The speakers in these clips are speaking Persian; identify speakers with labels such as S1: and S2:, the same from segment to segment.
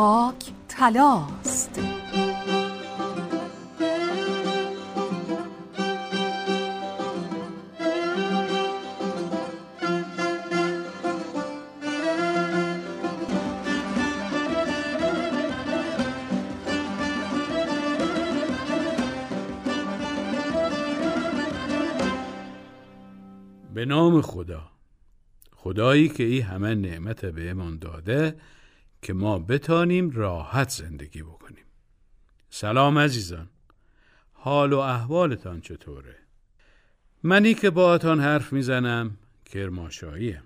S1: خاک تلاست
S2: به نام خدا. خدایی که ای همه نعمت بهمان داده که ما بتانیم راحت زندگی بکنیم. سلام عزیزان. حال و احوالتان چطوره؟ منی که باهاتان حرف می‌زنم کرماشاییم.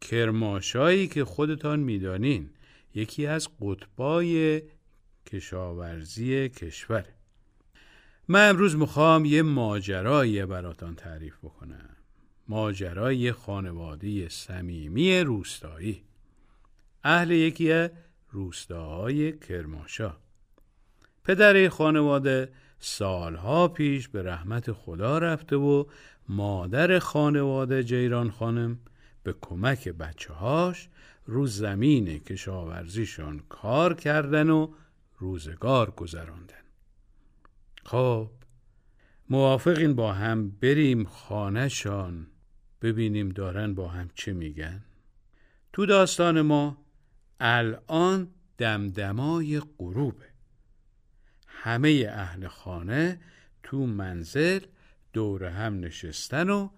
S2: کرماشایی که خودتان می‌دانین یکی از قطبای کشاورزی کشوره من امروز می‌خوام یه ماجرایی براتان تعریف بکنم. ماجرای خانواده صمیمی روستایی. اهل یکی روستاهای کرماشا پدر خانواده سالها پیش به رحمت خدا رفته و مادر خانواده جیران خانم به کمک بچه هاش رو زمین کشاورزیشان کار کردن و روزگار گذراندن. خب موافقین با هم بریم خانهشان ببینیم دارن با هم چه میگن. تو داستان ما الان دمدمای غروبه. همه اهل خانه تو منزل دور هم نشستن و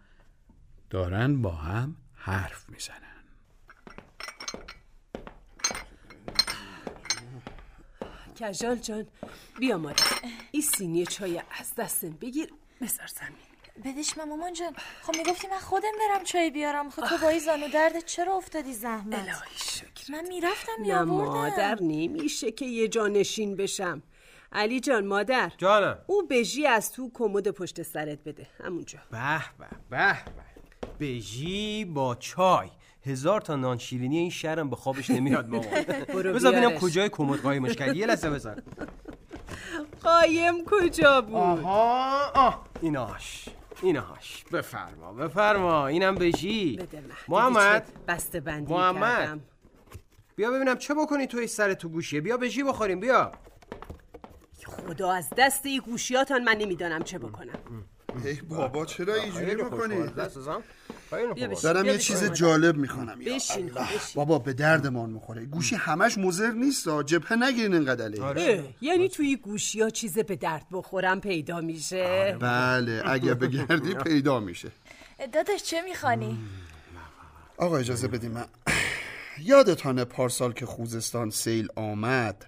S2: دارن با هم حرف می‌زنن.
S3: کجال جان بیا مادر. این سینی چای از دستم بگیر. بذار زمین.
S4: بدش من مامان جان. خب می‌گفتی من خودم برم چای بیارم. خب تو با این زن و درد چرا افتادی زحمت؟
S3: الهی شکر
S4: من می‌رفتم
S3: نه
S4: میآوردم.
S3: مادر نمیشه که یه جانشین بشم. علی جان مادر.
S5: جانم.
S3: او بژی از تو کمد پشت سرت بده. همونجا.
S5: به به به به. بژی با چای. هزار تا نان شیرینی این شهرم به خوابش نمیاد مامان. بذار ببینم. کجای کمد قایمش کردی یه لحظه بذار.
S3: قایم کجا بود؟
S5: آها آه. ایناش ایناش بفرما بفرما. اینم بژی
S3: بده من
S5: محمد.
S3: بسته بندی
S5: محمد.
S3: کردم.
S5: بیا ببینم چه بکنی توی سر تو گوشیه. بیا بژی بخوریم بیا.
S3: خدا از دست این گوشیاتان من نمی‌دانم چه بکنم.
S6: ای بابا چرا اینجوری می‌کنی؟ دارم یه. چیز جالب می‌خوانم
S3: بشین
S6: بابا به دردمان می‌خوره. گوشی همش مضر نیست. جبهه نگیرین اینقدر علیه.
S3: اه، یعنی توی گوشی ها چیز به درد بخورم پیدا میشه؟
S6: بله اگه بگردی پیدا میشه.
S4: داداش چه می‌خوانی؟
S6: آقا اجازه بدیم من یادتانه پارسال که خوزستان سیل آمد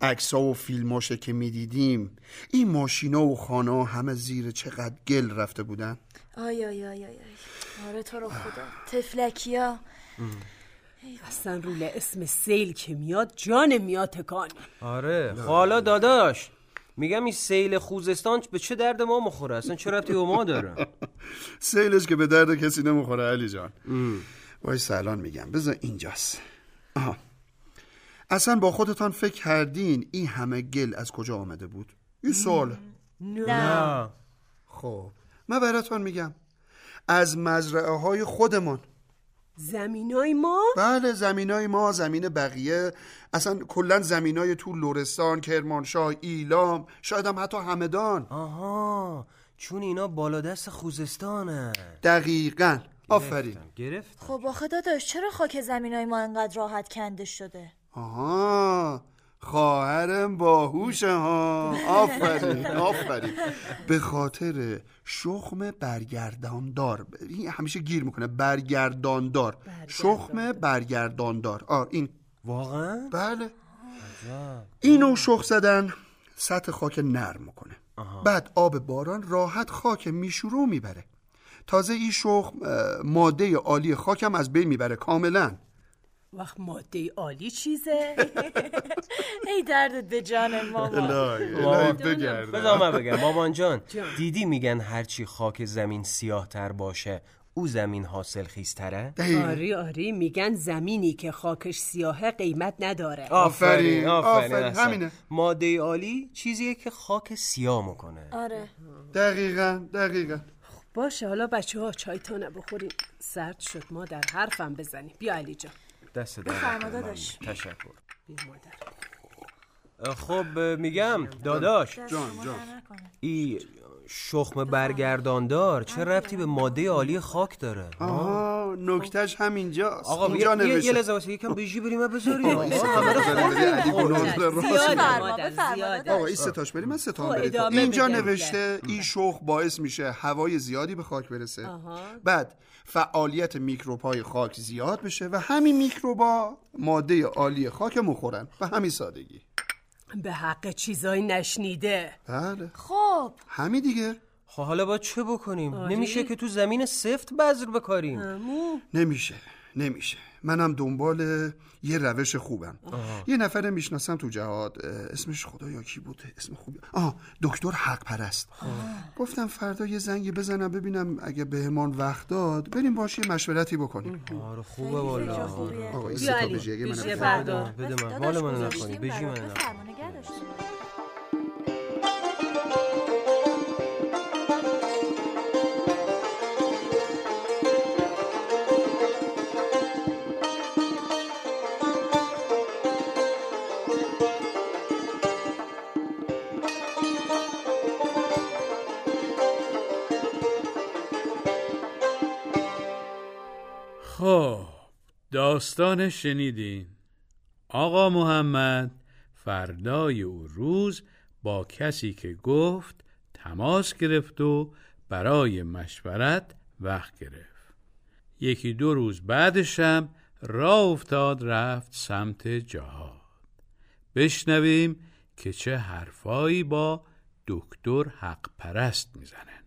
S6: عکسا و فیلماشه که می‌دیدیم این ماشینا و خانه همه زیر چقدر گل رفته بودن؟
S4: آی آی آی آی آی. آره تو رو خدا. تفلکیا
S3: اصلا رول اسم سیل که میاد جان میاد تکان
S5: آره. حالا داداش میگم این سیل خوزستان به چه درد ما مخوره اصلا چه ربطی به ما داره؟
S6: سیلش که به درد کسی نمی‌خوره علی جان. وای سلام میگم. بذار اینجاست. آها. اصلا با خودتان فکر کردین این همه گل از کجا آمده بود؟ این سواله
S5: نه.
S6: خب من براتون میگم. از مزرعه های خودمان.
S3: زمینای ما؟
S6: بله زمین های ما زمین بقیه. اصلا کلا زمین های تو لورستان کرمانشاه ایلام شاید هم حتی همدان.
S5: آها چون اینا بالا دست خوزستانه.
S6: دقیقا. آفرین.
S5: گرفت
S4: خب آخه داداش چرا خاک زمین های ما انقدر راحت کنده شده؟
S6: آها خواهرم باهوشه ها. آفرین آفرین. به خاطر شخم برگرداندار این همیشه گیر می‌کنه. برگرداندار شخم برگرداندار آه این.
S5: واقعا؟
S6: بله. اینو شخ زدن سطح خاک نرم می‌کنه. بعد آب باران راحت خاک میشورو می‌بره. تازه این شخم ماده عالی خاکم از بین می‌بره کاملا.
S3: وقت ماده عالی چیزه؟
S4: ای دردت به جان ماما
S5: مامان بذار من بگم. مامان جان دیدی میگن هرچی خاک زمین سیاه تر باشه او زمین حاصل خیزتره؟
S3: آری آری. میگن زمینی که خاکش سیاهه قیمت نداره.
S6: آفرین،
S5: آفرین.
S6: همینه.
S5: ماده عالی چیزیه که خاک سیاه می‌کنه.
S4: آره.
S6: دقیقا دقیقا.
S3: باشه حالا بچه ها چایتانه بخورین سرد شد. ما در حرفم بزنیم. بیا علی جان.
S5: دست
S4: در
S5: تشکر. خب میگم داداش.
S6: جان جان
S5: ای شخم برگرداندار چه ربطی به ماده عالی خاک داره؟
S6: آها نکتهش همینجاست.
S5: آقا
S6: اینجا
S5: یه- لحظه واسه یکم بیجی بریم بذاری
S6: آقا این ستاش بریم من ستا
S3: خب،
S6: برید
S3: ادامه
S6: اینجا. نوشته این شخ باعث میشه هوای زیادی به خاک برسه. بعد فعالیت میکروبهای خاک زیاد بشه و همین میکروبا ماده عالی خاک مخورن و همین سادگی.
S3: به حق چیزایی نشنیده.
S6: بله.
S4: خب.
S6: همین دیگه.
S5: خب حالا باید چه بکنیم؟ نمیشه که تو زمین سفت بذر بکاریم.
S6: نمیشه نمیشه. منم دنبال یه روش خوبم. یه نفر می‌شناسم تو جهاد اسمش خدایا کی بوده اسم خوبی. آه دکتر حق پرست گفتم فردا یه زنگی بزنم ببینم اگه بهمان وقت داد بریم باش یه مشورتی بکنیم.
S5: آره خوبه والا.
S6: آقا این
S3: بیا
S6: ستا بجیگه
S3: بیجه
S6: منم
S3: بردار
S5: بده من. مال من نکنی بجی من
S2: داستان شنیدین. آقا محمد فردای او روز با کسی که گفت تماس گرفت و برای مشورت وقت گرفت. یکی دو روز بعدشم راه افتاد رفت سمت جهاد. بشنویم که چه حرفایی با دکتر حق پرست می‌زنن.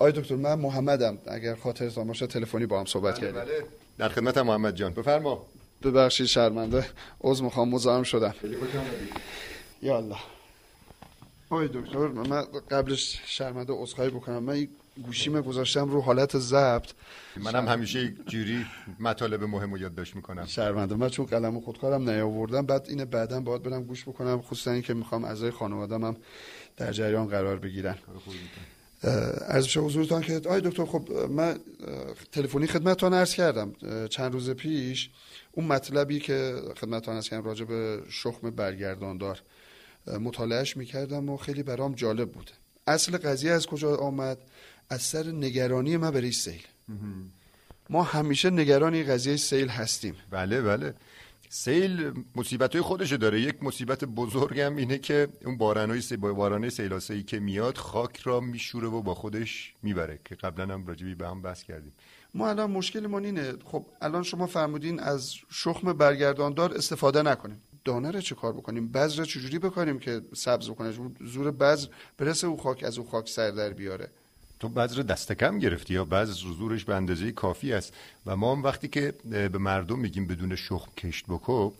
S6: آی دکتر من محمدم. اگر خاطرتان باشه تلفنی با هم صحبت کردیم.
S7: بله. در خدمت محمد جان. بفرما.
S6: ببخشید شرمنده. عذر می‌خوام مزاحم شدم. یا الله. آقای دکتر من قبلش شرمنده عذرخواهی بکنم. من گوشیم گذاشتم رو حالت ضبط.
S7: منم همیشه یک جوری مطالب مهم رو یادداشت می‌کنم.
S6: شرمنده من چون قلم و خودکارم نیاوردم بعد اینه بعدا باید برم گوش بکنم خصوصا اینکه می‌خوام اعضای خانوادم هم در جریان قرار بگیرن. عرض بشه حضورتان که آی دکتر خب من تلفنی خدمتتان عرض کردم. چند روز پیش اون مطلبی که خدمتتان عرض کردم راجع به شخم برگرداندار مطالعهش می‌کردم و خیلی برام جالب بود. اصل قضیه از کجا آمد؟ از سر نگرانی من برای سیل. ما همیشه نگران این قضیه سیل هستیم.
S7: بله بله. سیل مصیبت های خودشو داره. یک مصیبت بزرگ هم اینه که اون بارانهای سی... بارانه سیلاسایی که میاد خاک را میشوره و با خودش می‌بره که قبلا هم راجبی به هم بحث کردیم.
S6: ما الان مشکلمون اینه. خب الان شما فرمودین از شخم برگرداندار استفاده نکنیم. دانه رو چه کار بکنیم؟ بذر رو چجوری بکنیم که سبز بکنه؟ زور بذر برسه او خاک از او خاک سر در بیاره.
S7: تو بذر دست کم گرفتی یا بذر زورش به اندازه کافی است. و ما هم وقتی که به مردم میگیم بدون شخم کشت بکو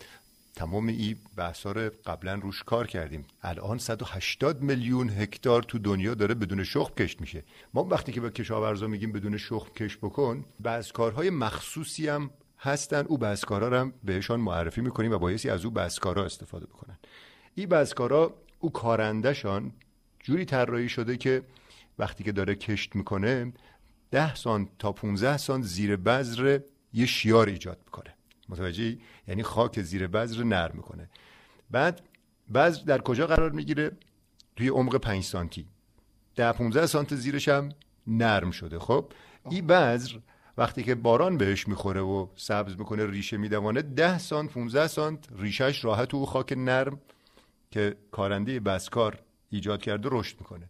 S7: تمام این بحثا رو قبلا روش کار کردیم. الان 180 میلیون هکتار تو دنیا داره بدون شخم کشت میشه. ما وقتی که به کشاورزا میگیم بدون شخم کشت بکن بسکارهای مخصوصی هم هستن. او بسکارا رو هم بهشان معرفی می‌کنیم و بایستی از او بسکارا استفاده بکنن. این بسکارا او کارندشان جوری طراحی شده که وقتی که داره کشت می‌کنه ده سانت تا 15 سانت زیر بذر یه شیار ایجاد می‌کنه. متوجه یعنی خاک زیر بذر نرم می‌کنه. بعد بذر در کجا قرار می‌گیره؟ توی عمق 5 سانتی. ده 15 سانت زیرش هم نرم شده. خب این بذر وقتی که باران بهش می‌خوره و سبز می‌کنه ریشه میدوانه 10 سانت 15 سانت ریشهش راحت او خاک نرم که کارنده بسکار ایجاد کرده رشد می‌کنه.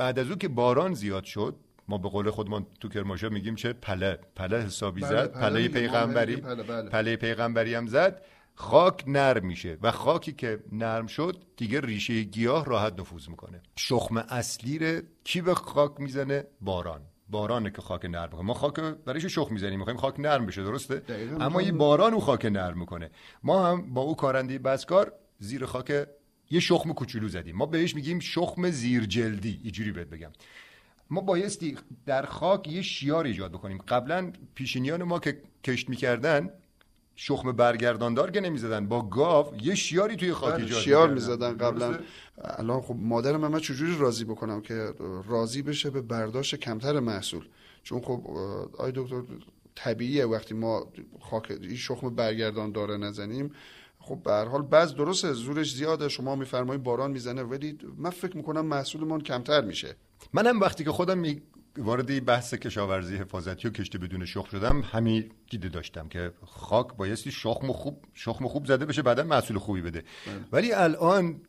S7: بعد از او که باران زیاد شد ما به قول خودمان تو کرماشا میگیم چه پله پله حسابی
S6: بله،
S7: زد
S6: پله
S7: پله پیغمبری
S6: میگیم پله، بله.
S7: پله پیغمبری هم زد خاک نرم میشه و خاکی که نرم شد دیگه ریشه گیاه راحت نفوذ می‌کنه. شخم اصلی ره کی به خاک می‌زنه؟ باران. بارانه که خاک نرم می‌کنه. ما خاک برایش شخم می‌زنیم؟ می‌خوایم خاک نرم بشه درسته. اما این باران او خاک نرم می‌کنه. ما هم با او کارنده بسکار زیر خاک یه شخم کوچولو زدیم. ما بهش میگیم شخم زیر جلدی اینجوری بهت بگم. ما بایستی در خاک یه شیار ایجاد بکنیم. قبلا پیشینیان ما که کشت می‌کردن شخم برگرداندار که نمی‌زدن با گاو یه شیاری توی خاک
S6: بله،
S7: ایجاد
S6: شیار. می‌زدن قبلا؟ الان خب مادرم من چجوری راضی بکنم که راضی بشه به برداشت کمتر محصول؟ چون خب آی دکتر طبیعیه وقتی ما خاک این شخم برگردان داره نزنیم خب به هر حال بعض درسته زورش زیاده شما میفرمایید باران می‌زنه ولی من فکر می‌کنم محصولمون کمتر میشه.
S7: منم وقتی که خودم می وارد بحث کشاورزی حفاظتی و کشته بدون شخم شدم همین دیده داشتم که خاک بایستی شخم خوب شخم خوب زده بشه بعدا محصول خوبی بده. ولی الان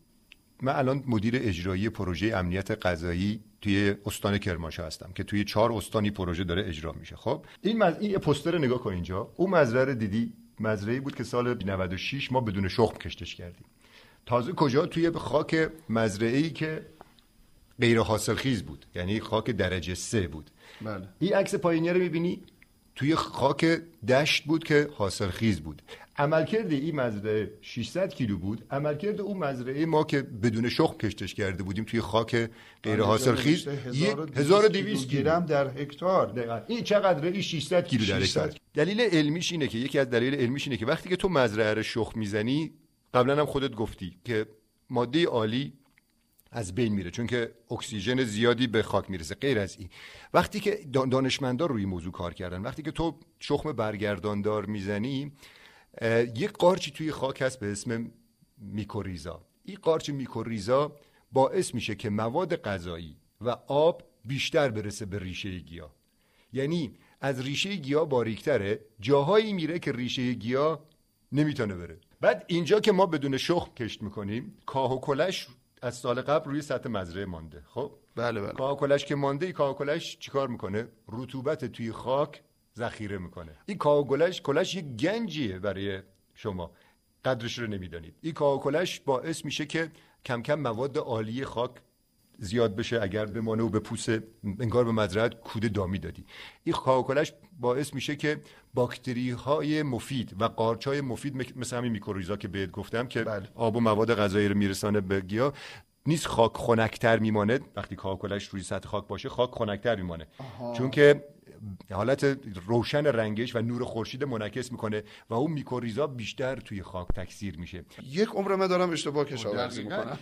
S7: من الان مدیر اجرایی پروژه امنیت غذایی توی استان کرمانشاه هستم که توی چهار استانی پروژه داره اجرا میشه. خب این مز... این پوستر نگاه کن اینجا. اون مزرعه دیدی؟ مزرعه بود که سال 96 ما بدون شخم کشتش کردیم. تازه کجا؟ توی خاک مزرعه ای که غیر حاصل خیز بود یعنی خاک درجه سه بود.
S6: بله.
S7: این عکس پایینی رو می‌بینی؟ توی خاک دشت بود که حاصل خیز بود. عملکرد این مزرعه 600 کیلو بود. عملکرد اون مزرعه ما که بدون شخم کشتش کرده بودیم توی خاک غیر حاصل خیز 1200
S6: گرم در هکتار.
S7: این چقدره این 600 کیلو در هکتار. دلیل علمیش اینه که یکی از دلیل علمیش اینه که وقتی که تو مزرعه رو شخم می‌زنی قبلا هم خودت گفتی که ماده عالی از بین میره چون که اکسیژن زیادی به خاک می‌رسه غیر از این. وقتی که دانشمندان روی موضوع کار کردن وقتی که تو شخم برگرداندار می‌زنی یک قارچی توی خاک هست به اسم میکوریزا. این قارچ میکوریزا باعث میشه که مواد غذایی و آب بیشتر برسه به ریشه گیاه یعنی از ریشه گیاه باریکتره جاهایی میره که ریشه گیاه نمی‌تونه بره. بعد اینجا که ما بدون شخم کشت می‌کنیم کاه و کلش از سال قبل روی سطح مزرعه مانده خب؟
S6: بله بله.
S7: کاه کلش که مانده کاه کلش چیکار می‌کنه؟ رطوبت توی خاک ذخیره می‌کنه. این کاه کلش یه گنجیه برای شما. قدرش رو نمی‌دانید. این کاه کلش باعث میشه که کم کم مواد عالی خاک زیاد بشه اگر بمانه و به پوست انگار به مزرعت کود دامی دادی. این کاکلش باعث میشه که باکتری های مفید و قارچ های مفید مثل همین میکروریزا که بهت گفتم که بله. آب و مواد غذایی رو میرسانه به گیاه نیست خاک خنکتر میمانه وقتی کاکلش روی سطح خاک باشه خاک خنکتر میمانه. چون که حالت روشن رنگش و نور خورشید منعکس می‌کنه و اون میکروریزا بیشتر توی خاک تکثیر میشه.
S6: یک عمر من دارم اشتباه کشاورزی می‌کنم.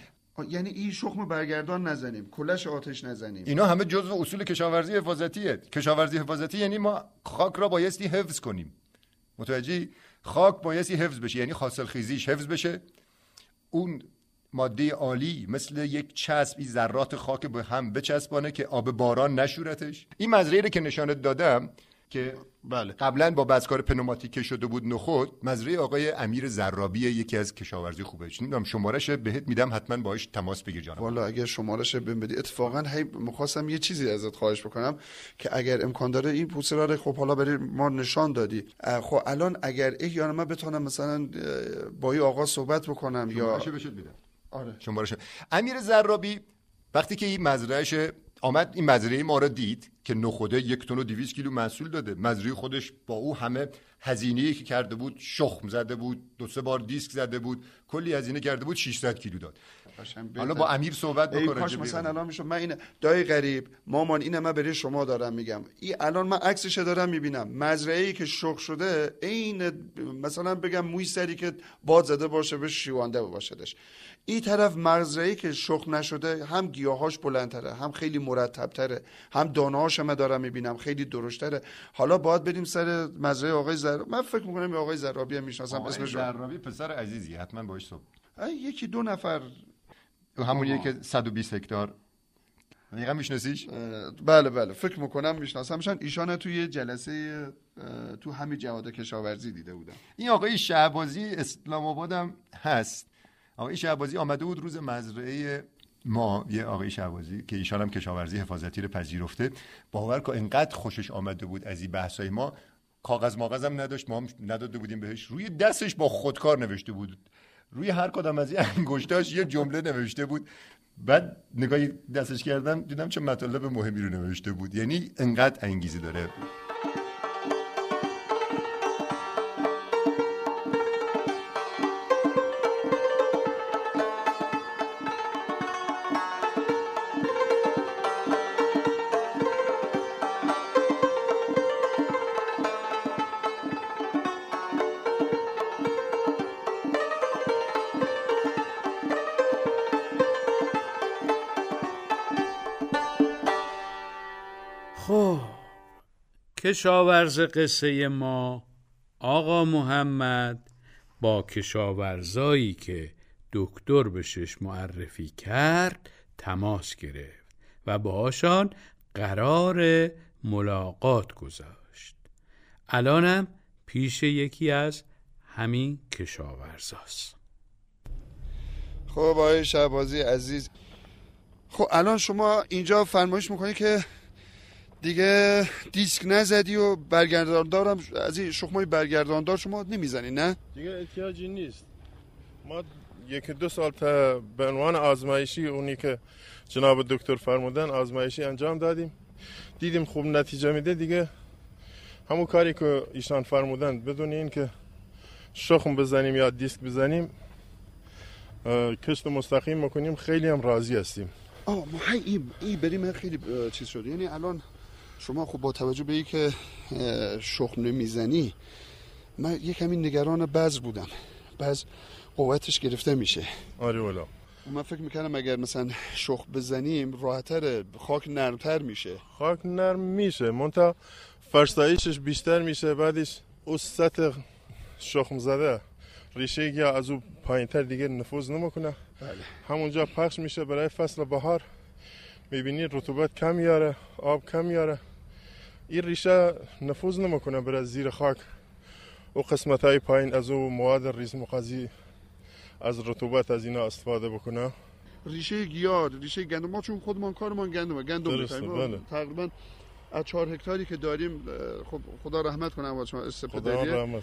S6: یعنی این شخم برگردان نزنیم کلش آتش نزنیم.
S7: اینا همه جزء اصول کشاورزی حفاظتیه. کشاورزی حفاظتی یعنی ما خاک را بایستی حفظ کنیم. متوجه خاک بایستی حفظ بشه یعنی حاصل خیزیش حفظ بشه. اون ماده عالی مثل یک چسب این ذرات خاک به هم بچسبانه که آب باران نشورتش. این مزرعه که نشانت دادم که بله. قبلا با بسکار پنوماتیک شده بود نخود مزرعه آقای امیر زرابی یکی از کشاورزی خوبه نمی‌دونم شمارش بهت میدم حتما باهاش تماس بگیر جانم
S6: والا اگر شمارش بهم بدی اتفاقا هی می‌خواستم یه چیزی ازت خواهش بکنم که اگر امکان داره این پوسه رو خب حالا برای ما نشان دادی. خب الان اگر احیانا من بتونم مثلا با این آقا صحبت بکنم یا
S7: بشه میدم. آره. شمارش امیر زرابی وقتی که این مزرعهش آمد این مزرعه ما را دید که نخوده یک تن و دیویز کیلو محصول داده. مزرعه خودش با او همه هزینه که کرده بود شخم زده بود دو سه بار دیسک زده بود کلی هزینه کرده بود 600 کیلو داد. حالا با امیر صحبت بکنه
S6: کاش مثلا الان میشم من این دای غریب مامان اینه من برای شما دارم میگم. این الان من عکسش دارم می‌بینم. مزرعه ای که شخ شده عین مثلا بگم موی سری که باد زده باشه به شیوانده باشدش. این طرف مزرعه که شخ نشده هم گیاهاش بلندتره هم خیلی مرتبتره هم دانهاش من دارم می‌بینم خیلی درشتره. حالا باید بریم سر مزرعه آقای زر من فکر می‌کنم آقای زرابی هم می‌شناسم اسمش
S7: زرابی پسر عزیزی حتما باش صبح
S6: یکی دو نفر
S7: همونیه که 120 هکتار. دقیقا میشناسیش؟
S6: بله بله. فکر می‌کنم میشناسمشن ایشان توی جلسه تو همین جهاد کشاورزی دیده بودم.
S7: این آقای شعبازی اسلام آبادم هست. آقای شعبازی آمده بود روز مزرعه ما یه آقای شعبازی که ایشان هم کشاورزی حفاظتی رو پذیرفته. باور که انقدر خوشش آمده بود از این بحثای ما. کاغذ ماغذم نداشت ما هم نداده بودیم بهش. روی دستش با خودکار نوشته بود. روی هر کدام از این انگشتاش یه جمله نوشته بود. بعد نگاهی دستش کردم دیدم چه مطالب مهمی رو نوشته بود. یعنی انقدر انگیزه داره.
S2: کشاورز قصه ما آقا محمد با کشاورزایی که دکتر بهش معرفی کرد تماس گرفت و باهاشان قرار ملاقات گذاشت. الانم پیش یکی از همین کشاورزاست.
S6: خب آقای شعبازی عزیز خب الان شما اینجا فرمایش می‌کنی که دیگه دیسک نزدی و برگرداندارم. از این شخمای برگرداندار شما نمی‌زنی نه؟
S8: دیگه احتیاجی نیست. ما یک دو سال تا به عنوان آزمایشی اونی که جناب دکتر فرمودن آزمایشی انجام دادیم. دیدیم خوب نتیجه میده. دیگه همون کاری که ایشان فرمودن بدون این که شخم بزنیم یا دیسک بزنیم کشت مستقیم می‌کنیم خیلی هم راضی هستیم.
S6: آه ما این ای بریم خیلی چیز شد. یعنی الان شما خب با توجه به ای که شخم نمی‌زنی من یه کمی نگران بز بودم. بز قوتش گرفته میشه.
S8: آره والا.
S6: من فکر می‌کنم اگر مثلا شخ بزنیم راحتر خاک نرمتر میشه.
S8: خاک نرم میشه. منتها فرسایشش بیشتر میشه بعدش او سطح شخم زده. ریشه یا از او پایینتر دیگه نفوذ نمی‌کنه.
S6: بله.
S8: همونجا پخش میشه برای فصل بهار. می‌بینی رطوبت کم یاره آب کم یاره این ریشه نفوذ نمی‌کنه برای زیر خاک. و قسمت های پایین از او مواد ریز مقضی از رطوبت از اینا استفاده بکنه.
S6: ریشه گیاه ریشه گندم. ما چون خودمان کارمان گندم. گندم
S8: بله.
S6: تقریبا از چهار هکتاری که داریم خب خدا رحمت کنه اما شما استفاده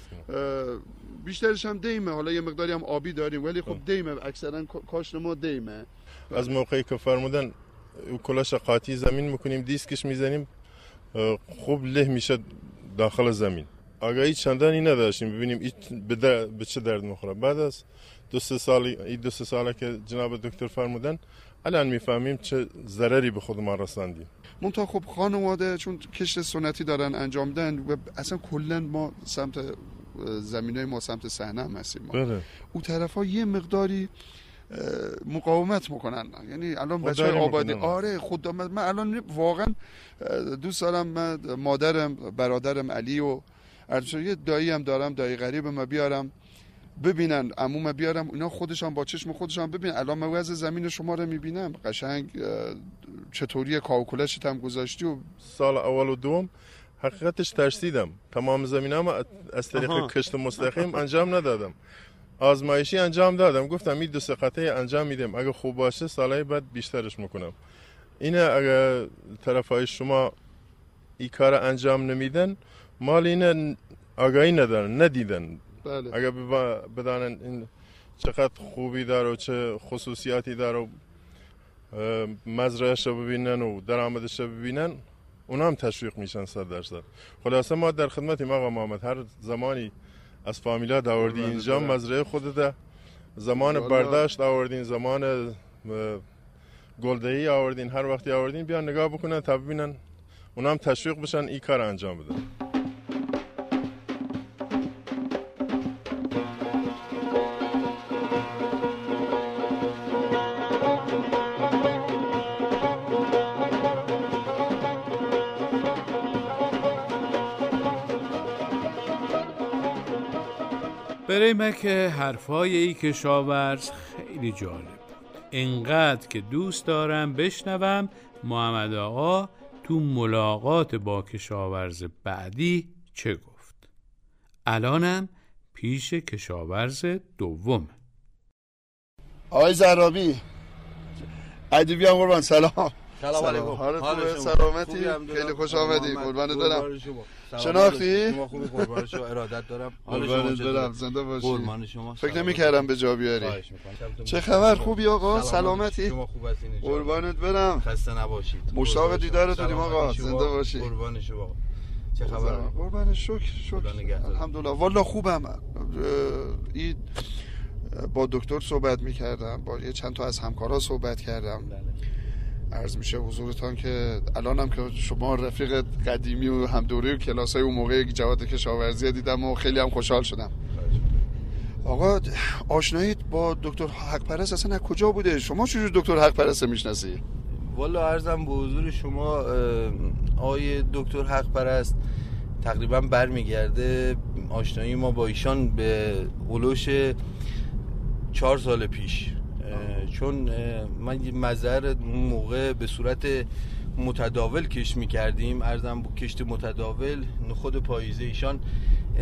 S6: بیشترش هم دیمه. حالا یه مقداری هم آبی داریم ولی خب دیمه. اکثرا کاشت ما دیمه.
S8: از موقعی که فرمودن کلاش قاطی زمین می‌کنیم دیسکش می‌زنیم. خوب له میشه داخل زمین. آگاهی چندانی نداشتیم ببینیم به, به چه درد می‌خوره. بعد از دو سه سال این دو سه ساله که جناب دکتر فرمودن الان می‌فهمیم چه ضرری به خود ما رساندیم
S6: منتها خب خانواده چون کشت سنتی دارن انجام دن و اصلا کلا ما سمت زمینای ما سمت صحنه هم هستیم ما.
S8: بله.
S6: او طرف ها یه مقداری مقاومت می‌کنن یعنی الان بچه آبادی آره خود من الان واقعا دوست دارم من مادرم برادرم علی و یه دایی هم دارم دایی غریب ما بیارم ببینن عموم بیارم اینا خودشان با چشم خودشان ببین. الان من وضع زمین شما رو می‌بینم. قشنگ چطوری کاوکولشت هم گذاشتی و
S8: سال اول و دوم حقیقتش ترسیدم. تمام زمین هم از طریق کشت مستقیم انجام ندادم. آزمایشی انجام دادم. گفتم این دو سه انجام میدم اگه خوب باشه سالهای بعد بیشترش می‌کنم. اینه اگه طرف های شما این کار انجام نمیدن مال اینه آگاهی ندارن ندیدن.
S6: بله.
S8: اگه بدانن این چقدر خوبی داره و چه خصوصیاتی داره و مزرعش رو ببینن و درآمدش رو ببینن اونا هم تشویق میشن صد درصد. خلاصه ما در خدمتیم آقا محمد. هر زمانی از فامیلا داوردی اینجا مزرعه خودت زمان برداشت آوردین زمان گلدهی آوردین. هر وقتی آوردین بیان نگاه بکنن تا ببینن. اونا هم تشویق بشن این کار انجام بدن.
S2: برای من که حرفای ای کشاورز خیلی جالب. بود انقدر که دوست دارم بشنوم محمد آقا تو ملاقات با کشاورز بعدی چه گفت. الانم پیش کشاورز دوم.
S6: آقای زرابی عدیبی هم قربان سلام.
S9: سلام علیکم.
S6: سلامتی؟ خیلی خوش آمدی. قربان دارم شناختی؟
S9: شما قربان شما ارادت دارم.
S6: قربان دارم زنده باشی.
S9: قربان شما.
S6: فکر نمی کردم به جا بیاری. چه خبر؟ خوبی آقا؟ سلامتی.
S9: شما خوب هستین
S6: قربانت برم.
S9: خسته نباشید.
S6: مشتاق دیدارت بودیم آقا. زنده باشی.
S9: قربان شما. چه خبر؟
S6: قربان شکر شکر. الحمدلله. والا خوبم. این با دکتر صحبت می کردم با یه چند تا از همکارا صحبت کردم. عرض میشه حضورتان که الان هم که شما رفیق قدیمی و هم دوره و کلاس های اون موقع جواد کشاورزی دیدم و خیلی هم خوشحال شدم. آقا آشناییت با دکتر حق پرست اصلا از کجا بوده؟ شما چجور دکتر حق پرست می‌شناسی؟
S9: والا عرضم به حضور شما آقای دکتر حق پرست تقریبا برمیگرده آشنایی ما با ایشان به علوش چهار سال پیش. چون من مزر اون موقع به صورت متداول کش می‌کردیم. ارزم با کشت متداول نخود پاییزه ایشان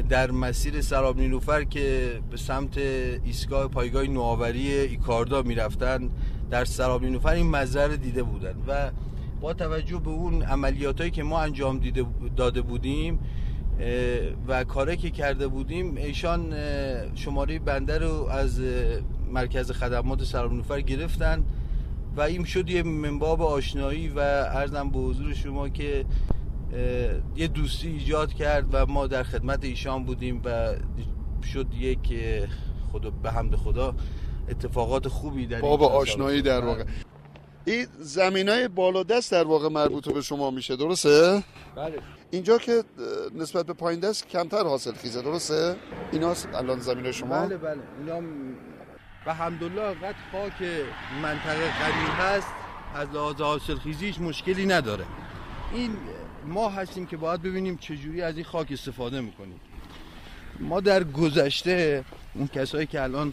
S9: در مسیر سراب نیلوفر که به سمت ایستگاه پایگاه نوآوری ایکاردا می‌رفتن در سراب نیلوفر این مزر دیده بودن. و با توجه به اون عملیاتایی که ما انجام دیده داده بودیم و کاری که کرده بودیم ایشان شماره بنده رو از مرکز خدمات سراب گرفتن و این شد یه منباب آشنایی و ارزم به حضور شما که یه دوستی ایجاد کرد و ما در خدمت ایشان بودیم و شد یک خدا به حمد خدا اتفاقات خوبی در
S6: باب آشنایی در واقع. این زمین های بالا دست در واقع مربوط به شما میشه درسته؟
S9: بله
S6: اینجا که نسبت به پایین دست کمتر حاصل خیزه درسته؟ اینا الان زمین شما؟
S9: بله بله اینا و همدلله قد خاک منطقه قدیم هست از لحاظ حاصل خیزیش مشکلی نداره این ما هستیم که باید ببینیم چجوری از این خاک استفاده می‌کنیم ما در گذشته اون کسایی که الان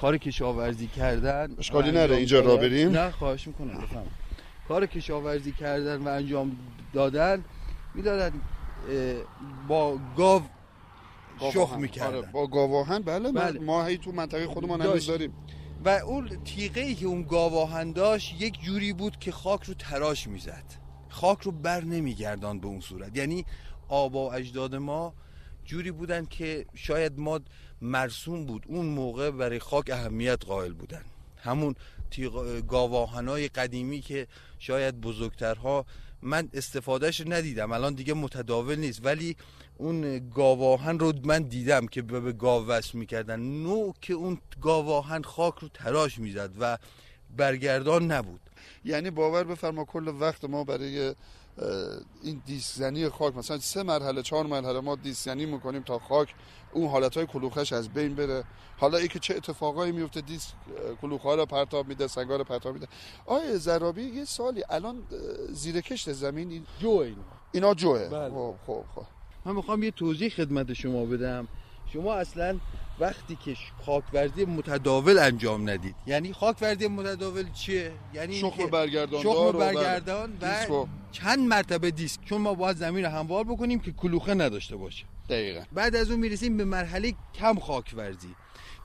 S9: کار کشاورزی کردن
S6: اشکالی نره اینجا را بریم.
S9: نه خواهش می‌کنم بفهم کار کشاورزی کردن و انجام دادن می‌دادن با گاو شخ می‌کردن. آره
S6: با گاواهن؟ بله, بله. ما هی تو منطقه خودمان هنوز داریم.
S9: و اون تیغه ای که اون گاواهن داشت یک جوری بود که خاک رو تراش می‌زد. خاک رو بر نمیگردان به اون صورت. یعنی آبا و اجداد ما جوری بودن که شاید ما مرسوم بود. اون موقع برای خاک اهمیت قائل بودن. همون گاواهنای قدیمی که شاید بزرگترها من استفادهش ندیدم. الان دیگه متداول نیست. ولی اون گاواهن رو من دیدم که به گاو وصل می‌کردن. نوع که اون گاواهن خاک رو تراش می‌زد و برگردان نبود.
S6: یعنی باور بفرما کل وقت ما برای این دیسزنی خاک مثلا سه مرحله چهار مرحله ما دیسزنی می‌کنیم تا خاک اون حالت های کلوخش از بین بره. حالا ای که چه اتفاقایی میفته دیس کلوخ ها رو پرتاب میده سنگا رو پرتاب میده. آیا زرابی یه سالی الان زیر کشت زمین این
S9: جو اینا.
S6: اینا جوه.
S9: بله.
S6: خب خب خب.
S9: من می‌خوام یه توضیح خدمت شما بدم. شما اصلا وقتی که خاکورزی متداول انجام ندید یعنی خاکورزی متداول چیه؟ یعنی
S6: شخم برگردان
S9: شخم برگردان و چند مرتبه دیسک. چون ما باید زمین رو هموار بکنیم که کلوخه نداشته باشه.
S6: دقیقا.
S9: بعد از اون می‌رسیم به مرحله کم خاکورزی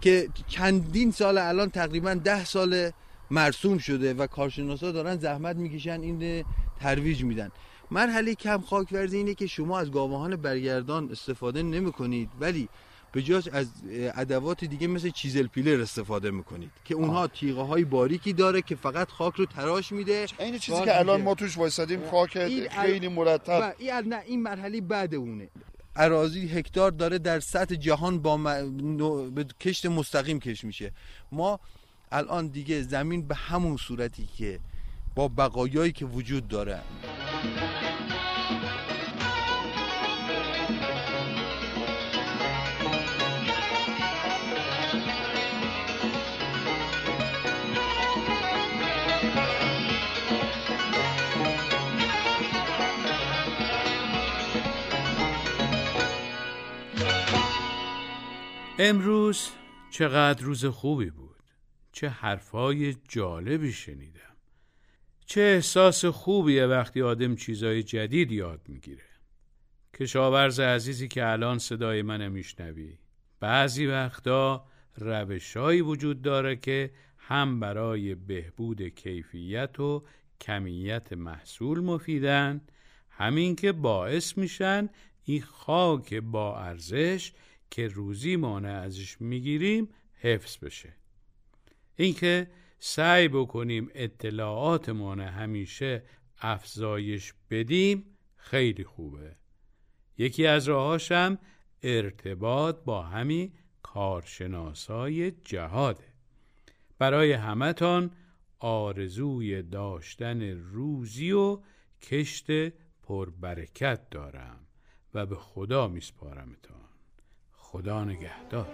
S9: که چندین سال الان تقریبا ده سال مرسوم شده و کارشناسا دارن زحمت می‌کشن این ترویج میدن. مرحله کم خاکورزی اینه که شما از گاوهان برگردان استفاده نمی کنید ولی به جاش از ادوات دیگه مثل چیزل پیلر استفاده می‌کنید که اونها تیغه های باریکی داره که فقط خاک رو تراش میده.
S6: این چیزی که الان ما توش وایسادیم خاک خیلی مرتب.
S9: این نه این مرحله بعد اونه. اراضی هکتار داره در سطح جهان با به کشت مستقیم کش میشه. ما الان دیگه زمین به همون صورتی که با بقایایی که وجود داره.
S2: امروز چقدر روز خوبی بود. چه حرفای جالبی شنیدم. چه احساس خوبیه وقتی آدم چیزای جدید یاد می‌گیره. کشاورز عزیزی که الان صدای من میشنوی. بعضی وقتا روشهایی وجود داره که هم برای بهبود کیفیت و کمیت محصول مفیدن همین که باعث میشن این خاک با ارزش که روزی مانع ازش می‌گیریم حفظ بشه. اینکه سعی بکنیم اطلاعاتمون همیشه افزایش بدیم خیلی خوبه. یکی از راهاشم ارتباط با همین کارشناسای جهاده. برای همتان آرزوی داشتن روزی و کشت پربرکت دارم و به خدا میسپارمتان. خدا نگهدار.